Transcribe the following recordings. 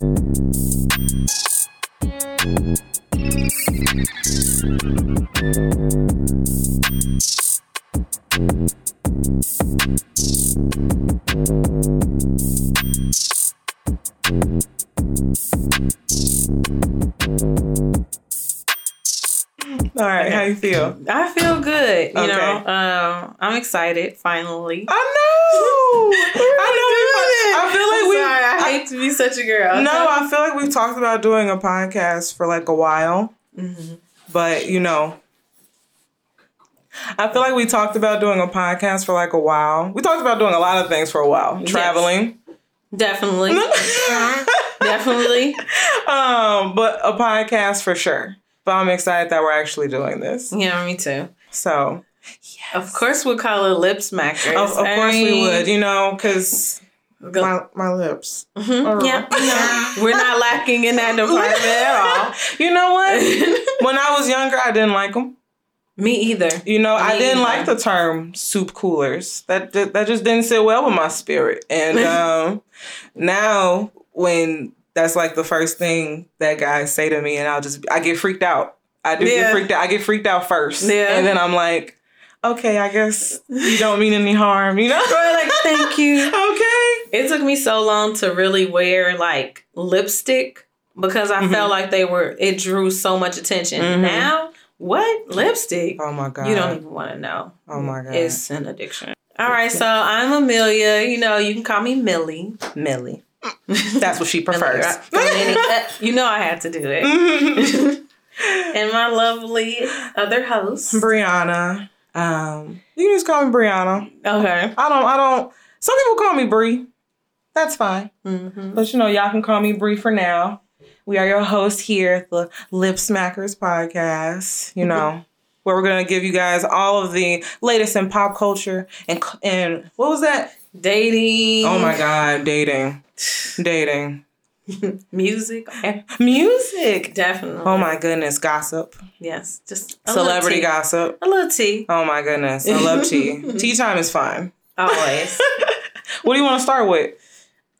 All right, how you feel? I feel good. You Okay. know, um, I'm excited. Finally. I know. I know. I feel like we. sorry, I I- hate to be such a girl. no, I feel like we've talked about doing a podcast for like a while, Mm-hmm. but you know, I feel like we talked about doing a podcast for like a while. We talked about doing a lot of things for a while, traveling. definitely, definitely. um, but a podcast for sure. But I'm excited that we're actually doing this. Yeah, me too. So, Yes. Of course, we'll call it lip smackers. of, of I course we would, you know, because go- my, my lips. Mhm. Yeah, no, we're not lacking in that department at all. You know what? when I was younger, I didn't like them. Me either. You know, I didn't either. like the term soup coolers. That that that just didn't sit well with my spirit. And um, now, when that's like the first thing that guys say to me, and I'll just I get freaked out. I do Yeah. get freaked out. I get freaked out first, Yeah. and then I'm like, okay, I guess you don't mean any harm. You know? Like, thank you. okay. It took me so long to really wear like lipstick because I Mhm. felt like they were. It drew so much attention. Mhm. Now, what lipstick? Oh my god. You don't even want to know. Oh my god. It's an addiction. All right, so I'm Amelia. You know, you can call me Millie. Millie. That's what she prefers. you know, I had to do it. Mhm. And my lovely other host. Brianna. Um, you can just call me Brianna. Okay. I don't. I don't. Some people call me Bree. That's fine. hmm But you know, y'all can call me Bree for now. We are your hosts here at the Lip Smackers podcast. You know, where we're gonna give you guys all of the latest in pop culture and and what was that? Dating. Oh my God, dating, dating, Music. music. Definitely. Oh my goodness, gossip, Yes. Just a celebrity gossip. A little tea. Oh my goodness, I love tea. tea time is fine. Always. What do you want to start with?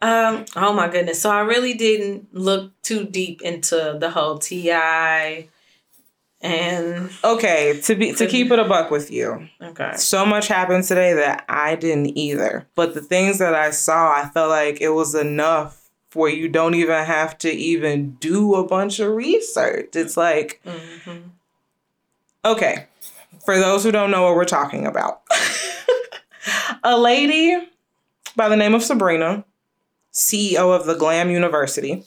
Um, oh my goodness. So I really didn't look too deep into the whole T.I. and Okay, to be to keep it a buck with you. okay. So much happened today that I didn't either. But the things that I saw, I felt like it was enough where you don't even have to even do a bunch of research. It's like, hmm okay, for those who don't know what we're talking about, a lady by the name of Sabrina, CEO of the Glam University,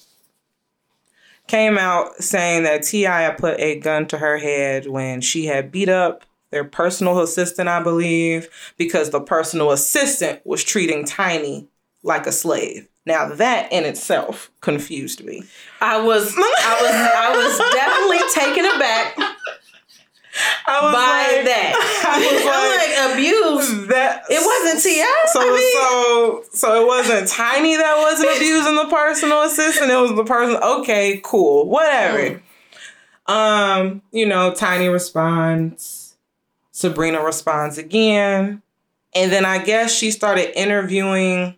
came out saying that T.I. put a gun to her head when she had beat up their personal assistant, I believe, because the personal assistant was treating Tiny like a slave. Now that in itself confused me. I was I was I was definitely taken aback by like, that. I was I'm like abused. that It wasn't Ti. So I mean, so so it wasn't Tiny that wasn't abusing the personal assistant. It was the person. Okay, cool, whatever. Um, you know, Tiny responds. Sabrina responds again, and then I guess she started interviewing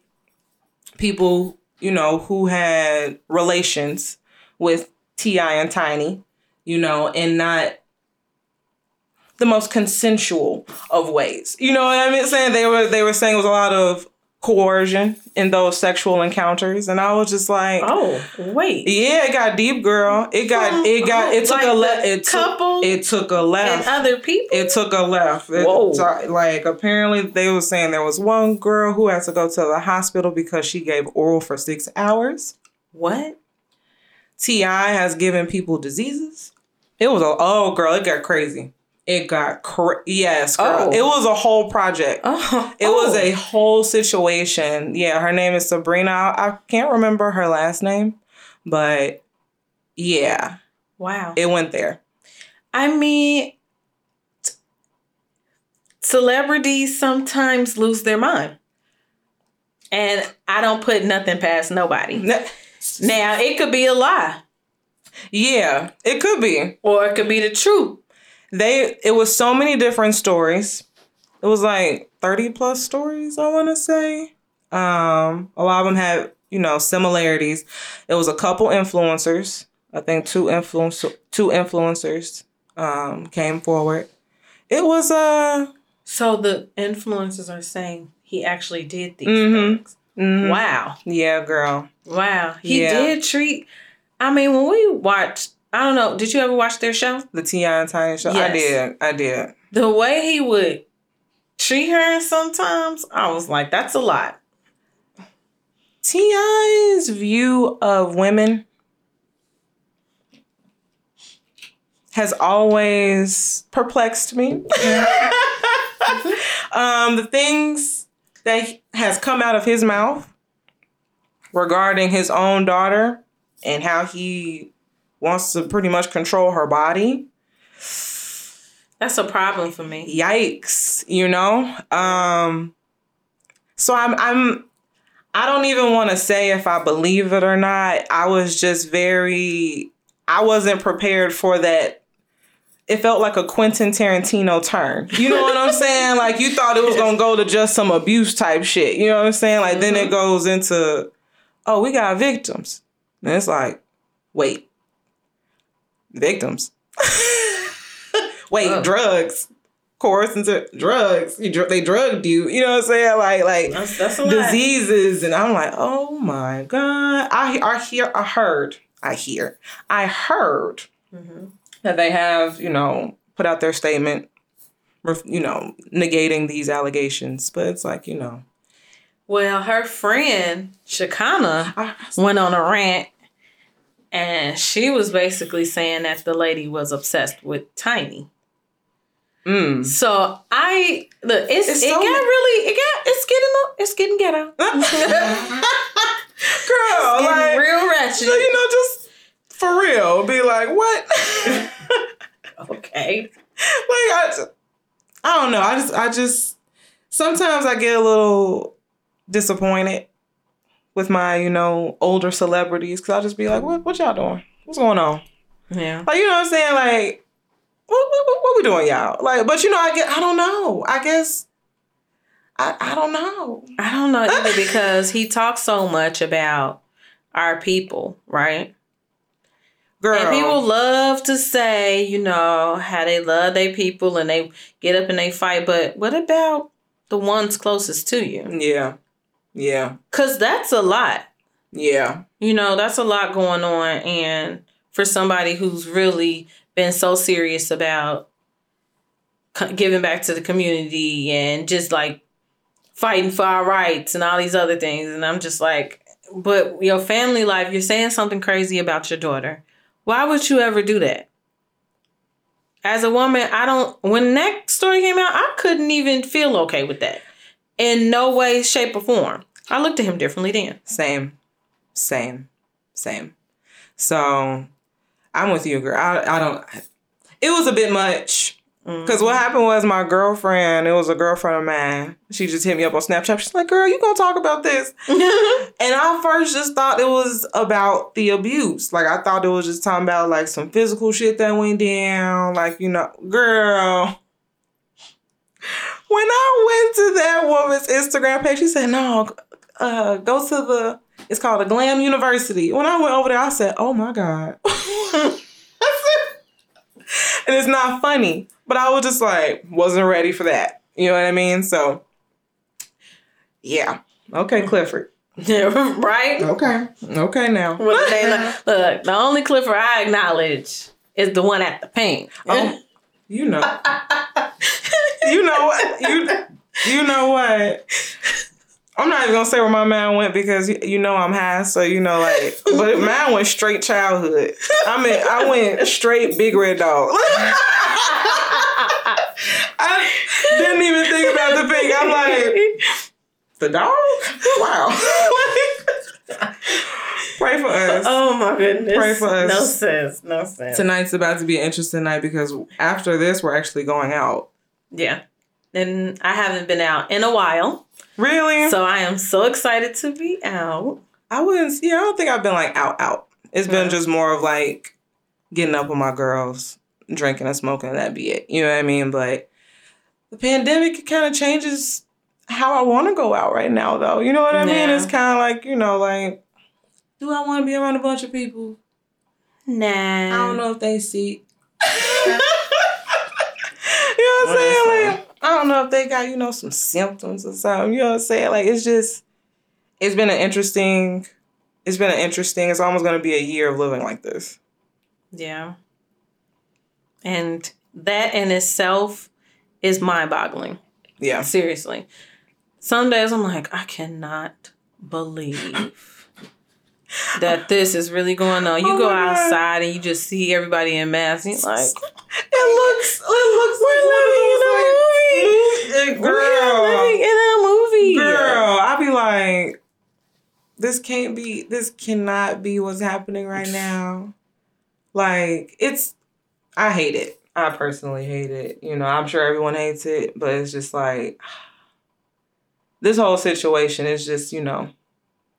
people, you know, who had relations with T.I. and Tiny, you know, and not the most consensual of ways. You know what I mean? Saying they were they were saying it was a lot of coercion in those sexual encounters, and I was just like, oh wait. yeah, it got deep, girl. It got it got it took Like a left. It took couple it took a and left. other people. It took a left. It- Whoa. so, like apparently they were saying there was one girl who had to go to the hospital because she gave oral for six hours. What? T.I. has given people diseases. It was a oh girl, it got crazy. It got cra- yes, girl. Oh. It was a whole project. Oh, It was a whole situation. Yeah, her name is Sabrina. I, I can't remember her last name, but yeah, wow. it went there. I mean, t- celebrities sometimes lose their mind. And I don't put nothing past nobody. Now, it could be a lie Yeah, it could be. or it could be the truth. They it was so many different stories. It was like 30 plus stories, I want to say. Um, a lot of them had, you know, similarities. It was a couple influencers. I think two influence two influencers um, came forward. It was uh So the influencers are saying he actually did these Mhm. things. mhm. Wow. Yeah, girl. Wow. He Yeah. did treat I mean, when we watched I don't know, did you ever watch their show? The T.I. and Tiny show. Yes. I did. I did. The way he would treat her sometimes, I was like, that's a lot. T.I.'s view of women has always perplexed me. um, the things that has come out of his mouth regarding his own daughter and how he wants to pretty much control her body. That's a problem for me. Yikes, you know? Um so I'm I'm I don't even want to say if I believe it or not. I was just very I wasn't prepared for that. It felt like a Quentin Tarantino turn. You know what I'm saying? Like you thought it was gonna go to just some abuse type shit. You know what I'm saying? Like then it goes into, oh, we got victims. And it's like, wait, victims. wait, Oh. drugs. Course into drugs. You dr- they drugged you. You know what I'm saying? Like like That's, that's diseases, and I'm like, oh my god. I I hear I heard I hear I heard Mhm. that they have you know put out their statement, you know negating these allegations, but it's like you know Well, her friend, Shakana, went on a rant and she was basically saying that the lady was obsessed with Tiny. mm. So I look, it's, It's it so got really it got it's getting up, it's getting ghetto. girl, Getting like real ratchet. so, you know just for real, be like what. okay. like I, just, I don't know. I just I just sometimes I get a little disappointed with my you know older celebrities because I'll just be like, what what y'all doing? What's going on? Yeah. Like you know what I'm saying? Like what what, what, what we doing, y'all? Like, but you know, I get I don't know. I guess I I don't know. I don't know either because he talks so much about our people, right? Girl, And people love to say, you know, how they love their people and they get up and they fight, but what about the ones closest to you? yeah, yeah, Cuz that's a lot. yeah, You know, that's a lot going on and for somebody who's really been so serious about giving back to the community and just like fighting for our rights and all these other things and I'm just like but your family life you're saying something crazy about your daughter. Why would you ever do that? As a woman, I don't when that story came out, I couldn't even feel okay with that. In no way shape or form. I looked at him differently then. same, same, same. So I'm with you, girl. I I don't. It was a bit much. Mm-hmm. Cause what happened was my girlfriend, it was a girlfriend of mine. She just hit me up on Snapchat. She's like, "Girl, you gonna talk about this?" And I first just thought it was about the abuse. Like I thought it was just talking about like some physical shit that went down. Like you know, girl. When I went to that woman's Instagram page, she said, "No, uh, go to the. It's called a Glam University." When I went over there, I said, "Oh my god." and it's not funny. But I was just like, wasn't ready for that. You know what I mean? So, yeah. Okay, Clifford. right? Okay. Okay now. Well, they look, look, the only Clifford I acknowledge is the one at the paint. Oh, you know. You know what? You you know what? I'm not even gonna say where my man went because you, you know I'm high, so you know like. But mine went straight childhood. I mean, I went straight big red dog. I didn't even think about the pig. I'm like, the dog? Wow. Pray for us. oh my goodness. Pray for us. No sense. No sense. Tonight's about to be an interesting night because after this, we're actually going out. Yeah. And I haven't been out in a while. Really? So I am so excited to be out. I wouldn't. Yeah, I don't think I've been like out out. It's been just more of like getting up with my girls, drinking and smoking. and That be it. You know what I mean? But the pandemic kind of changes how I want to go out right now, though. You know what I mean? It's kind of like you know, like, do I want to be around a bunch of people? Nah. I don't know if they see. what I'm oh, saying? Like, I don't know if they got you know some symptoms or something. You know what I'm saying? Like, it's just, it's been an interesting. It's been an interesting. It's almost gonna be a year of living like this. Yeah. And that in itself is mind boggling. Yeah. Seriously. Some days I'm like, I cannot believe that this is really going on. You Oh go my God. outside and you just see everybody in masks. And you're like, It looks. It looks like We're living in a one of those, like, girl. we're living in a movie. Girl, I be like, this can't be, this cannot be what's happening right now. Like, it's, I hate it. I personally hate it. You know, I'm sure everyone hates it, but it's just like, this whole situation is just, you know,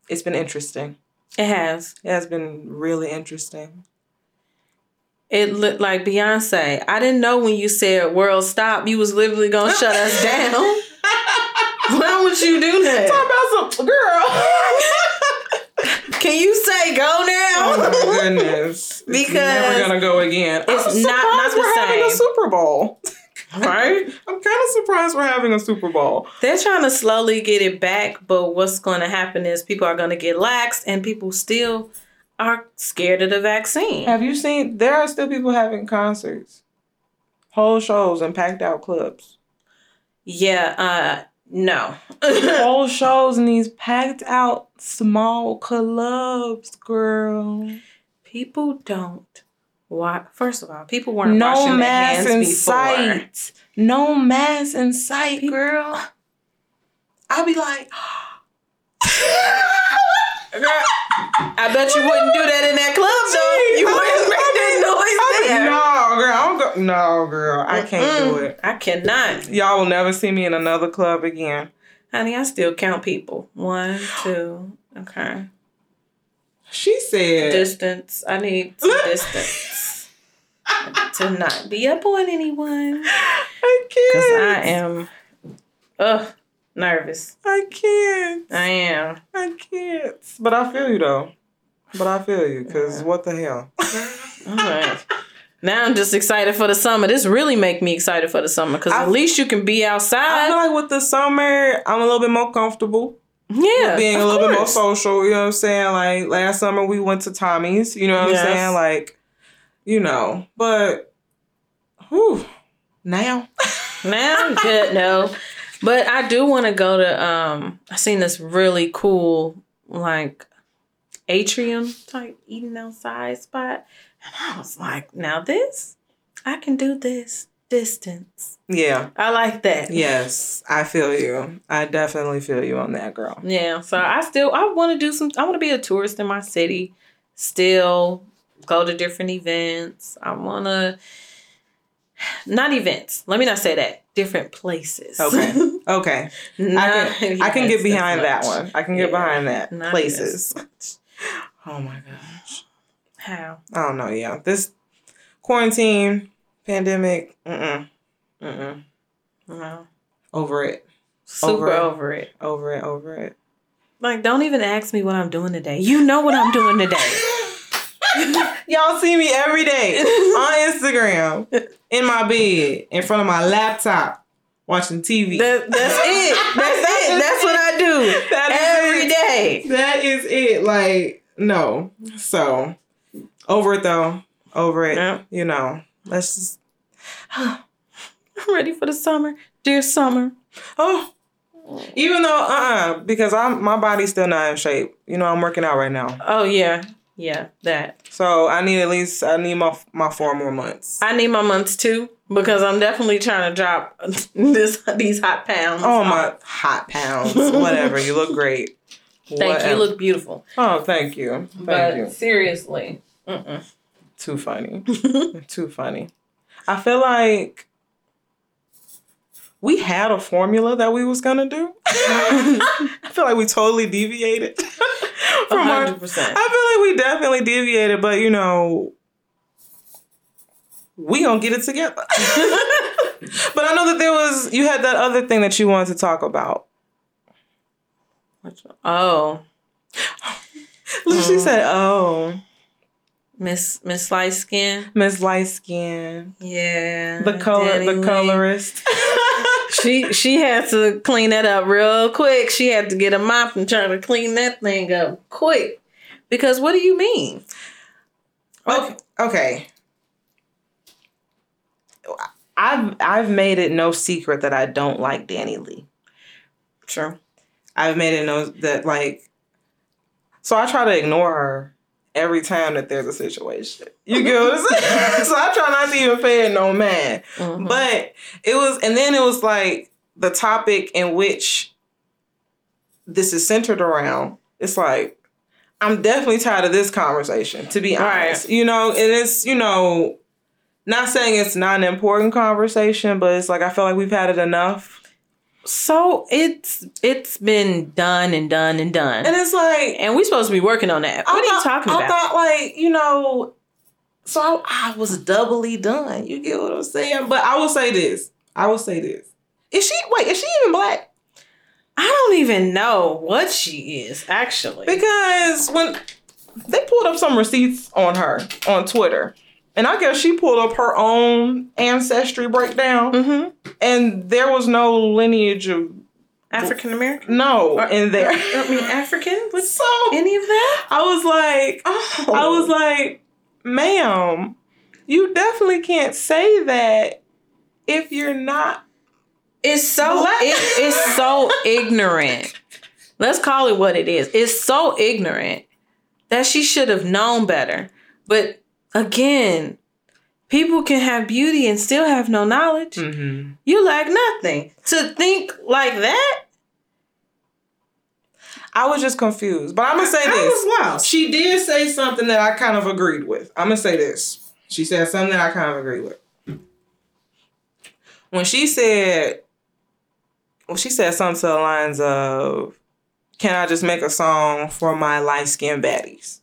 it's been interesting. It has. It has been really interesting. It looked like Beyonce. I didn't know when you said world stop, you was literally gonna shut us down. Why would you do that? Talk about some girl. Can you say go now? oh my goodness. It's Because never gonna go again. it's I'm not- not the we're having a. Super Bowl. right? I'm kind of surprised we're having a Super Bowl. They're trying to slowly get it back, but what's going to happen is people are going to get lax and people still are scared of the vaccine. Have you seen? There are still people having concerts, whole shows, and packed out clubs. Yeah, uh, no. whole shows in these packed out small clubs, girl. people don't. Why? First of all, people weren't No washing their mask hands in before. sight. No mask in sight, People- girl. I'll be like, Girl, I bet you wouldn't do that in that club, though. You wouldn't make that noise there. no, girl, I don't go. No, girl, I can't do Mm-mm. it. I cannot. Y'all will never see me in another club again. Honey, I still count people. One, two. Okay. She said, Distance. I need some distance. to not be up on anyone. I can't. Because I am ugh nervous. I can't. I am. I can't. But I feel you though. But I feel you because Yeah. what the hell? All right. Now I'm just excited for the summer. This really make me excited for the summer because at least you can be outside. I feel like with the summer, I'm a little bit more comfortable. yeah, being a little bit more social. You know what I'm saying? Like last summer we went to Tommy's. You know what Yes. I'm saying? Like, you know, but whew, now Now I'm good, no. But I do want to go to um I seen this really cool like atrium type eating outside spot. And I was like, now this, I can do this distance. yeah, I like that. yes, I feel you. I definitely feel you on that, girl. Yeah. So I still I want to do some I want to be a tourist in my city. Still go to different events. I want to not events. Let me not say that. Different places. Okay. Okay, I Not can I can get behind that one. I can get Yeah, behind that. Places. Oh my gosh. How? I don't know. Yeah, this quarantine pandemic. Mm mm. No. Over it. Super Over over it. it. Over it. Over it. Like, don't even ask me what I'm doing today. You know what I'm doing today. Y'all see me every day on Instagram in my bed in front of my laptop watching TV. That, that's it. That's it. That's what I do That every day. That is it. Like, no. So, over it though. Over it. Yeah. You know, let's just. I'm ready for the summer. Dear summer. Oh, even though, uh uh because I'm my body's still not in shape. You know, I'm working out right now. Oh, yeah. Yeah, that. So, I need at least, I need my, my four more months. I need my months too because I'm definitely trying to drop this these hot pounds. Oh, my hot pounds. Whatever. You look great. Thank you. Whatever. You look beautiful. Oh, thank you. Thank but you. seriously. Mm-mm. Too funny. Too funny. I feel like we had a formula that we was gonna do. I feel like we totally deviated from. I 100%. I feel like we definitely deviated, but you know, we gonna get it together. but I know that there was you had that other thing that you wanted to talk about Oh, She said, "Oh, Miss Miss Light Skin. Miss Light Skin, Yeah, the color, the colorist." She she had to clean that up real quick. She had to get a mop and try to clean that thing up quick. Because what do you mean? okay. okay. I've I've made it no secret that I don't like Dani Leigh. True. I've made it no that like so I try to ignore her every time that there's a situation. You get what I'm saying? so I try not to even pay it no man. Mhm. But it was and then it was like the topic in which this is centered around. It's like I'm definitely tired of this conversation, to be Right. honest. You know, and it's, you know, not saying it's not an important conversation, but it's like I feel like we've had it enough. So it's it's been done and done and done. And it's like And we're supposed to be working on that. What I are you thought- talking I thought like, you know, so I, I was doubly done. You get what I'm saying? But I will say this. I will say this. Is she wait, is she even black? I don't even know what she is actually. Because when they pulled up some receipts on her on Twitter, and I guess she pulled up her own ancestry breakdown, mm-hmm. and there was no lineage of African American. no Or- in there. I mean African? What's so any of that? I was like, Oh, I was like, ma'am, you definitely can't say that if you're not. It's so it, it's so ignorant. Let's call it what it is. It's so ignorant that she should have known better. But again, people can have beauty and still have no knowledge. Mm-hmm. You lack nothing. To think like that, I was just confused, but I'm gonna say this. I lost. She did say something that I kind of agreed with. I'm gonna say this. She said something that I kind of agree with. When she said, well, she said something to the lines of, "Can I just make a song for my light skinned baddies?"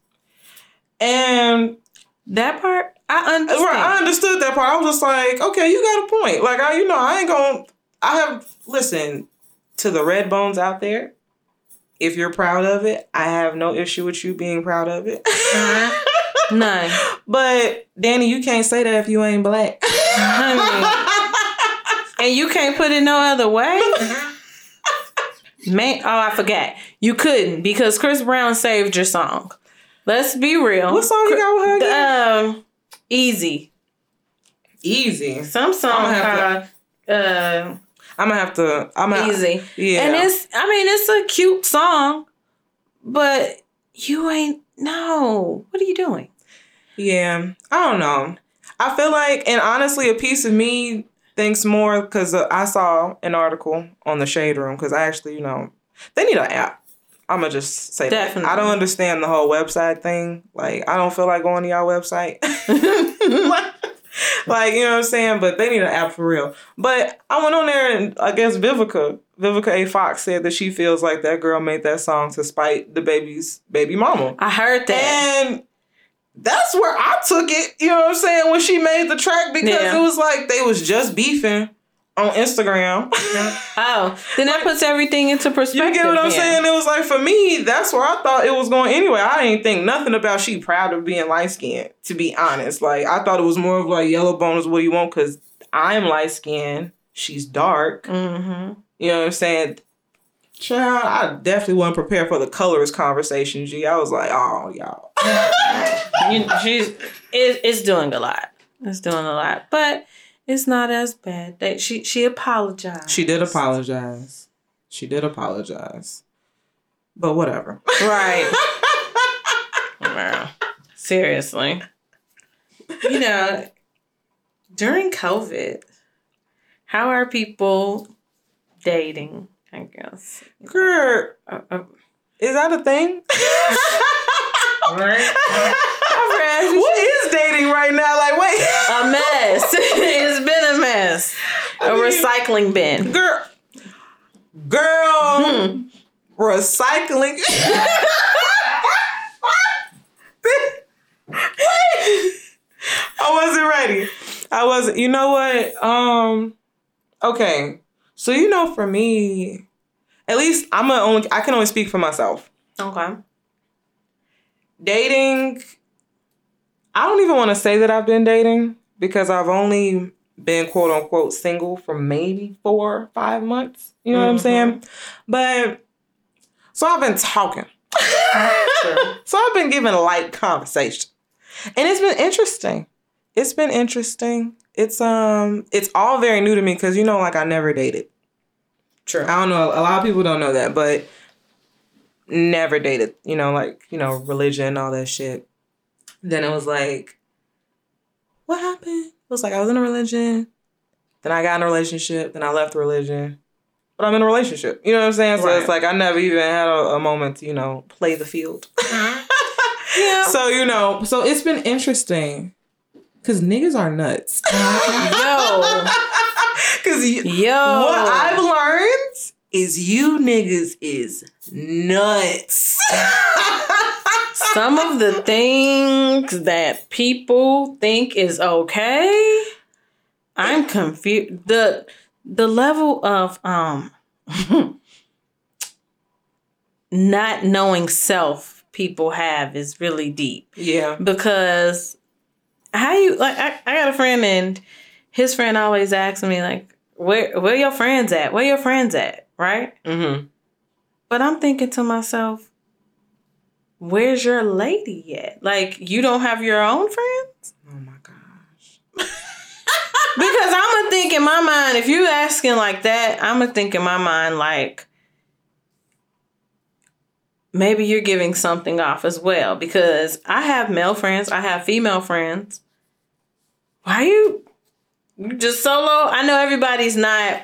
And That part, I understand. right, I understood that part. I was just like, okay, you got a point. Like, I, you know, I ain't gonna. I have listen to the red bones out there. If you're proud of it, I have no issue with you being proud of it. Uh-huh. None. But Dani, you can't say that if you ain't black. And you can't put it no other way. Man, oh, I forgot. You couldn't because Chris Brown saved your song. Let's be real. what song you got with her again? Um, easy. Easy. Some song called uh, I'm gonna have to. I'm gonna. easy. Yeah. And it's, I mean, it's a cute song, but you ain't. No, what are you doing? Yeah, I don't know. I feel like, and honestly, a piece of me thinks more because uh, I saw an article on the Shade Room because I actually, you know, they need an app. I'm gonna just say that. I don't understand the whole website thing. Like, I don't feel like going to y'all website. like, you know what I'm saying? But they need an app for real. But I went on there and I guess Vivica, Vivica A. Fox said that she feels like that girl made that song to spite the baby's baby mama. I heard that. And that's where I took it, you know what I'm saying, when she made the track because Yeah. it was like they was just beefing on Instagram. oh, then that puts everything into perspective. you perspective. get what I'm then. saying? It was like for me, that's where I thought it was going anyway. I didn't think nothing about she proud of being light skinned, to be honest. Like I thought it was more of like yellow bone is what you want because I'm light skinned, she's dark. Mm-hmm. You know what I'm saying? Child, I definitely wasn't prepared for the colors conversation, G. I was like, oh, y'all. You, she's it, it's doing a lot. It's doing a lot, but it's not as bad. That she she apologized. She did apologize. She did apologize. But whatever. Right. Wow. Seriously. You know, during COVID, how are people dating? I guess. Girl, Uh, uh, is that a thing? Right. what is dating right now? Like, wait. a mess. I mean- recycling bin. Girl. Girl. Hmm. Recycling. I wasn't ready. I wasn't. You know what? Um. Okay. So you know, for me, at least I'm a only I can only speak for myself. Okay. Dating I don't even want to say that I've been dating because I've only been quote unquote single for maybe four, five months. You know what I'm Mhm. saying? But so I've been talking. so I've been giving light conversation. And it's been interesting. It's been interesting. It's um it's all very new to me because you know like I never dated. True. I don't know, a lot of people don't know that, but never dated, you know, like, you know, religion, all that shit. Then it was like, what happened? It was like I was in a religion, then I got in a relationship, then I left religion. But I'm in a relationship. You know what I'm saying? So Right. it's like I never even had a, a moment to, you know, play the field. Mm-hmm. Yeah. So, you know, so it's been interesting. Cause niggas are nuts. Uh-huh. Yo. Cause you, Yo. what I've learned is you niggas is nuts. Some of the things that people think is okay, I'm confused. The the level of um not knowing self people have is really deep. yeah. because how you like I, I got a friend and his friend always asks me like where where your friends at where your friends at right Mm-hmm. but i'm thinking to myself where's your lady at like you don't have your own friends Oh my gosh. because i'm gonna think in my mind if you asking like that i'm gonna think in my mind like maybe you're giving something off as well because i have male friends i have female friends why you you just solo i know everybody's not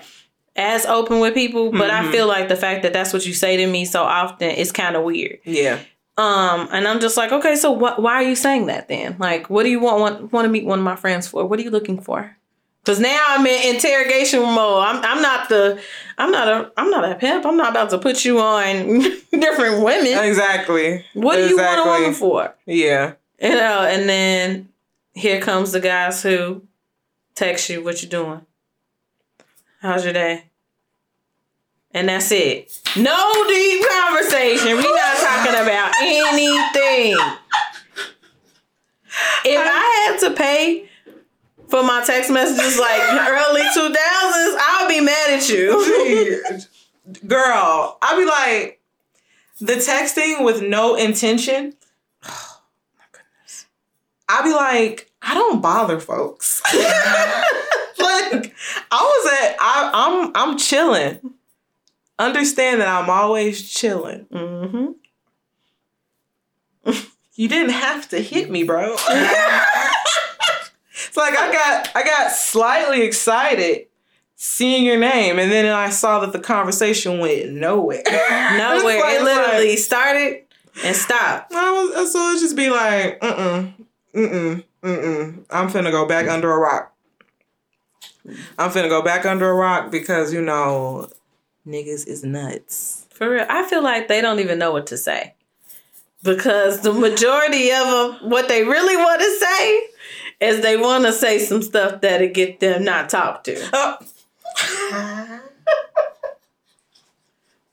as open with people but i Mhm. feel like the fact that that's what you say to me so often is kind of weird Yeah. Um, and I'm just like, okay, so what? Why are you saying that then? Like, what do you want want, want to meet one of my friends for? What are you looking for? Because now I'm in interrogation mode. I'm I'm not the I'm not a I'm not a pimp. I'm not about to put you on different women. Exactly. What do you want a Exactly. woman for? Yeah. You know, and then here comes the guys who text you, what you doing? How's your day? And that's it. No deep conversation. we not If I had to pay for my text messages like early 2000s, I'll be mad at you. Girl, I'll be like, the texting with no intention. Oh my goodness. I'll be like, I don't bother folks. like, I was at, I, I'm, I'm chilling. Understand that I'm always chilling. hmm You didn't have to hit me, bro. it's like I got I got slightly excited seeing your name, and then I saw that the conversation went nowhere. Nowhere. Like- it literally started and stopped. I was so it just be like, mm mm, mm mm, mm mm. I'm finna go back under a rock. I'm finna go back under a rock because you know, niggas is nuts. For real, I feel like they don't even know what to say because the majority of them, what they really want to say is they want to say some stuff that'll get them not talked to. Oh.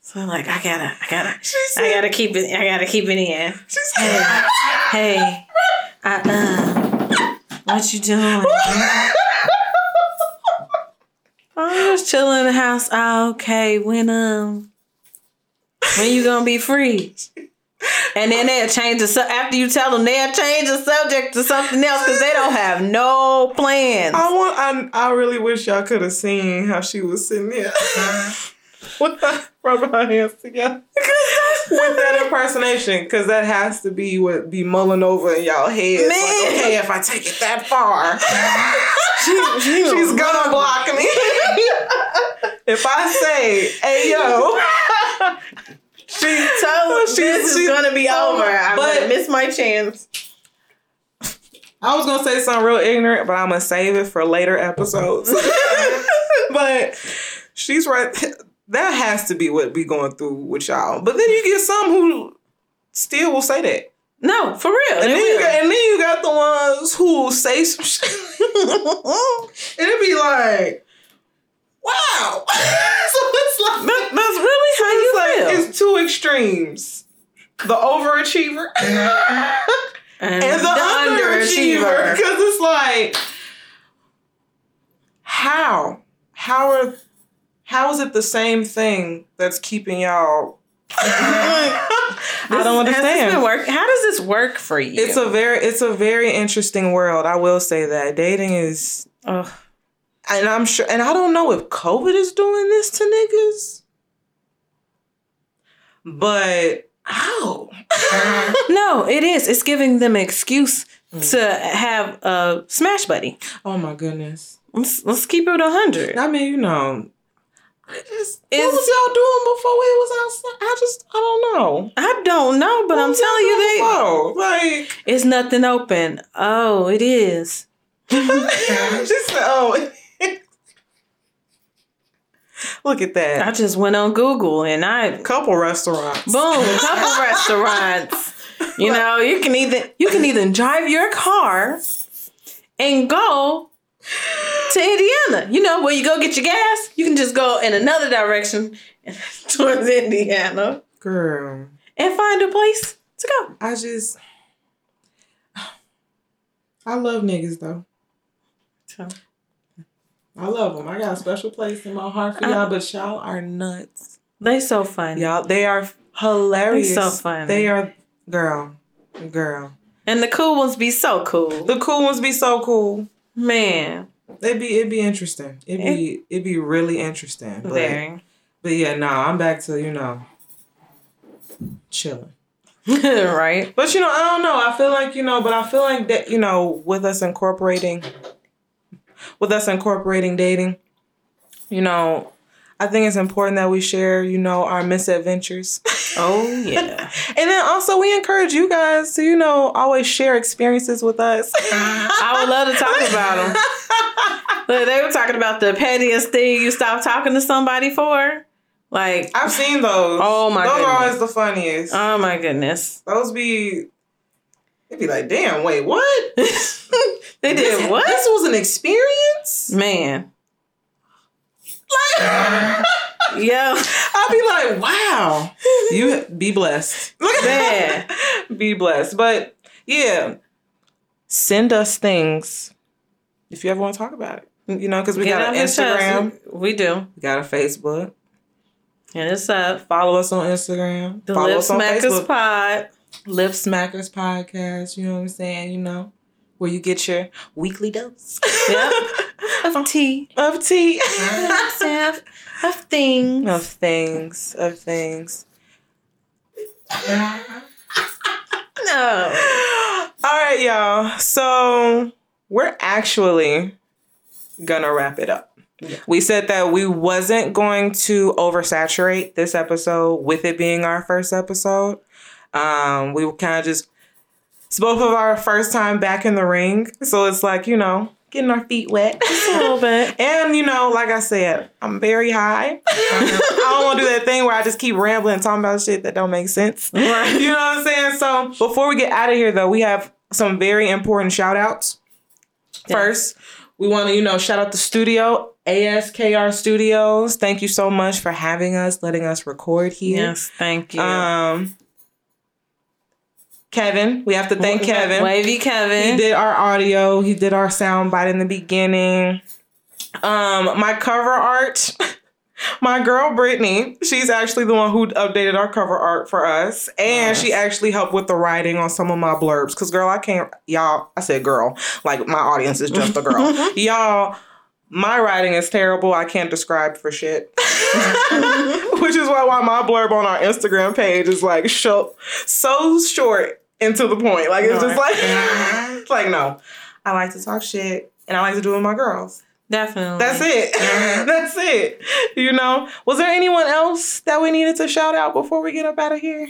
So like, I gotta, I gotta, She I gotta keep it, I gotta keep it in. said, Hey, I, uh, what you doing? I'm just chilling in the house. Ah, okay. When um, when you gonna be free? And then they'll change the su- after you tell them they'll change the subject to something else because they don't have no plans. I want. I, I really wish y'all could have seen how she was sitting there uh-huh. with her, rubbing her hands together with that impersonation, because that has to be what be mulling over in y'all heads. Like, Man. okay, if I take it that far, She- she she's gonna gonna block me. if I say, "Hey yo," She told She's- this is gonna be over. I'm But- gonna miss my chance. I was gonna say something real ignorant, but I'm gonna save it for later episodes. but she's right. That has to be what be going through with y'all. But then you get some who still will say that. No, for real. And then, you got, and then you got the ones who say some shit. and it be like, wow. so it's like That, that's really how you like feel. it's two extremes. The overachiever and, and the, underachiever. Because it's like, how? How are how is it the same thing that's keeping y'all I don't understand. work? How does this work for you? It's a very it's a very interesting world. I will say that. Dating is Ugh. And I'm sure and I don't know if COVID is doing this to niggas. But ow. no, it is. It's giving them an excuse Mm. to have a smash buddy. oh my goodness. Let's, let's keep it a hundred. I mean, you know, it just, what was y'all doing before we was outside? I just, I don't know. I don't know, but What I'm telling y'all they before? like, it's nothing open. Oh, it is. she said, "Oh, look at that. I just went on Google and I Couple restaurants. boom, couple restaurants. You know, you can either you can either drive your car and go to Indiana. You know, where you go get your gas, you can just go in another direction towards Indiana Girl, and find a place to go. I just, I love niggas though. So, I love them. I got a special place in my heart for y'all, but y'all are nuts. they so funny. Y'all, they are hilarious. They so funny. They are, girl, girl. And the cool ones be so cool. The cool ones be so cool. Man, It'd be it'd be interesting. It'd be it'd be really interesting. But very. but yeah, no, I'm back to you know chilling. right? But you know, I don't know. I feel like you know, but I feel like that you know, with us incorporating, with us incorporating dating, you know, I think it's important that we share you know our misadventures. Oh, yeah. And then also we encourage you guys to, you know, always share experiences with us. I would love to talk about them. Look, they were talking about the pettiest thing you stop talking to somebody for. Like, I've seen those. Oh, my Those are always the funniest. oh my goodness. those be it'd be like, damn, wait, what? they This- did what? This was an experience? Man. Like Yeah. I'd be like, wow. You be blessed. Man. be blessed. But yeah, send us things if you ever want to talk about it. You know, because we Get got an chest. Instagram, We do. we got a Facebook. And it's up. Follow us on Instagram. The Follow Lip us on Smackers Facebook. Pod. Lip Smackers Podcast. You know what I'm saying? You know, where you get your weekly dose. Yep. Of tea. of tea. of, of things. of things. Of things. No. All right, y'all. So we're actually gonna wrap it up. We said that we wasn't going to oversaturate this episode with it being our first episode. Um, we were kind of just it's both of our first time back in the ring, so it's like you know getting our feet wet. A little bit. And you know, like I said, I'm very high. I don't want to do that thing where I just keep rambling and talking about shit that don't make sense. Right. You know what I'm saying? So before we get out of here, though, we have some very important shout outs. Yeah. First, we want to, you know, shout out the studio, ASKR Studios. Thank you so much for having us, letting us record here. Yes, thank you. Um, Kevin, we have to thank Kevin. Wavy Kevin. He did our audio. He did our sound bite in the beginning. Um, my cover art. My girl Brittany, she's actually the one who updated our cover art for us, and she actually helped with the writing on some of my blurbs. Cause girl, I can't, y'all. I said girl, like my audience is just a girl. y'all, my writing is terrible. I can't describe for shit. Which is why why my blurb on our Instagram page is like so so short and to the point. Like it's just like uh-huh. it's like no. I like to talk shit and I like to do it with my girls. Definitely. That's it. Uh-huh. That's it. You know. Was there anyone else that we needed to shout out before we get up out of here?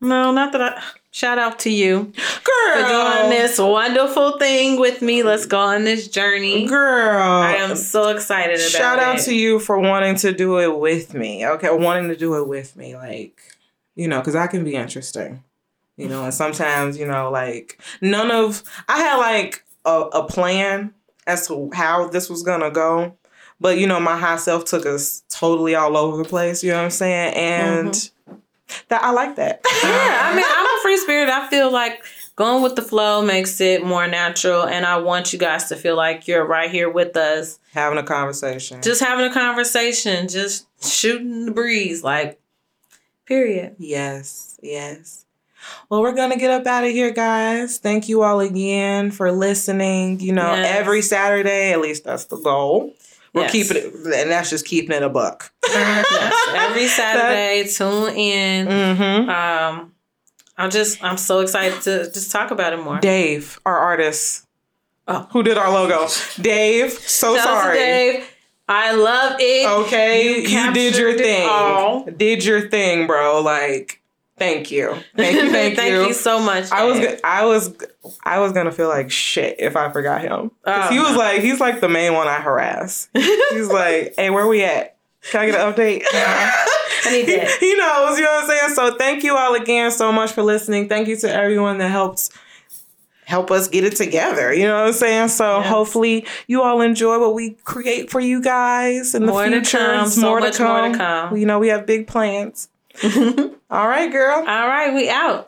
No, not that I. Shout out to you Girl. for doing this wonderful thing with me. Let's go on this journey. Girl. I am so excited about it. Shout out it. to you for wanting to do it with me. Okay, wanting to do it with me, like you know, because I can be interesting. You know, and sometimes you know, like none of I had like a, a plan as to how this was gonna go, But you know, my high self took us totally all over the place. You know what I'm saying? And Mm-hmm. that I like that. yeah, I mean, I'm a free spirit. I feel like going with the flow makes it more natural, and I want you guys to feel like you're right here with us, having a conversation. just having a conversation, just shooting the breeze, like. Period. Yes, yes. Well, we're gonna get up out of here, guys. Thank you all again for listening. You know, Yes. every Saturday, at least that's the goal. We're Yes. keeping it, and that's just keeping it a buck. Yes, every Saturday, tune in. Mm-hmm. Um, I'm just, I'm so excited to just talk about it more. Dave, our artist, Oh. who did our logo. Dave, so Shout sorry. Dave. I love it. Okay, You you, did your thing. all. Did your thing, bro. Like, thank you, thank you, thank, Thank you. you so much. I was, Dave. I was, I was gonna feel like shit if I forgot him. 'Cause Oh, he was no. like, he's like the main one I harass. He's like, hey, where we at? Can I get an update? I need that. he knows, you know what I'm saying? So thank you all again so much for listening. Thank you to everyone that helps help us get it together. You know what I'm saying? So Yes. hopefully you all enjoy what we create for you guys in More the to future. come, It's so more, much to more to come. You know, we have big plans. all right, girl. All right, we out.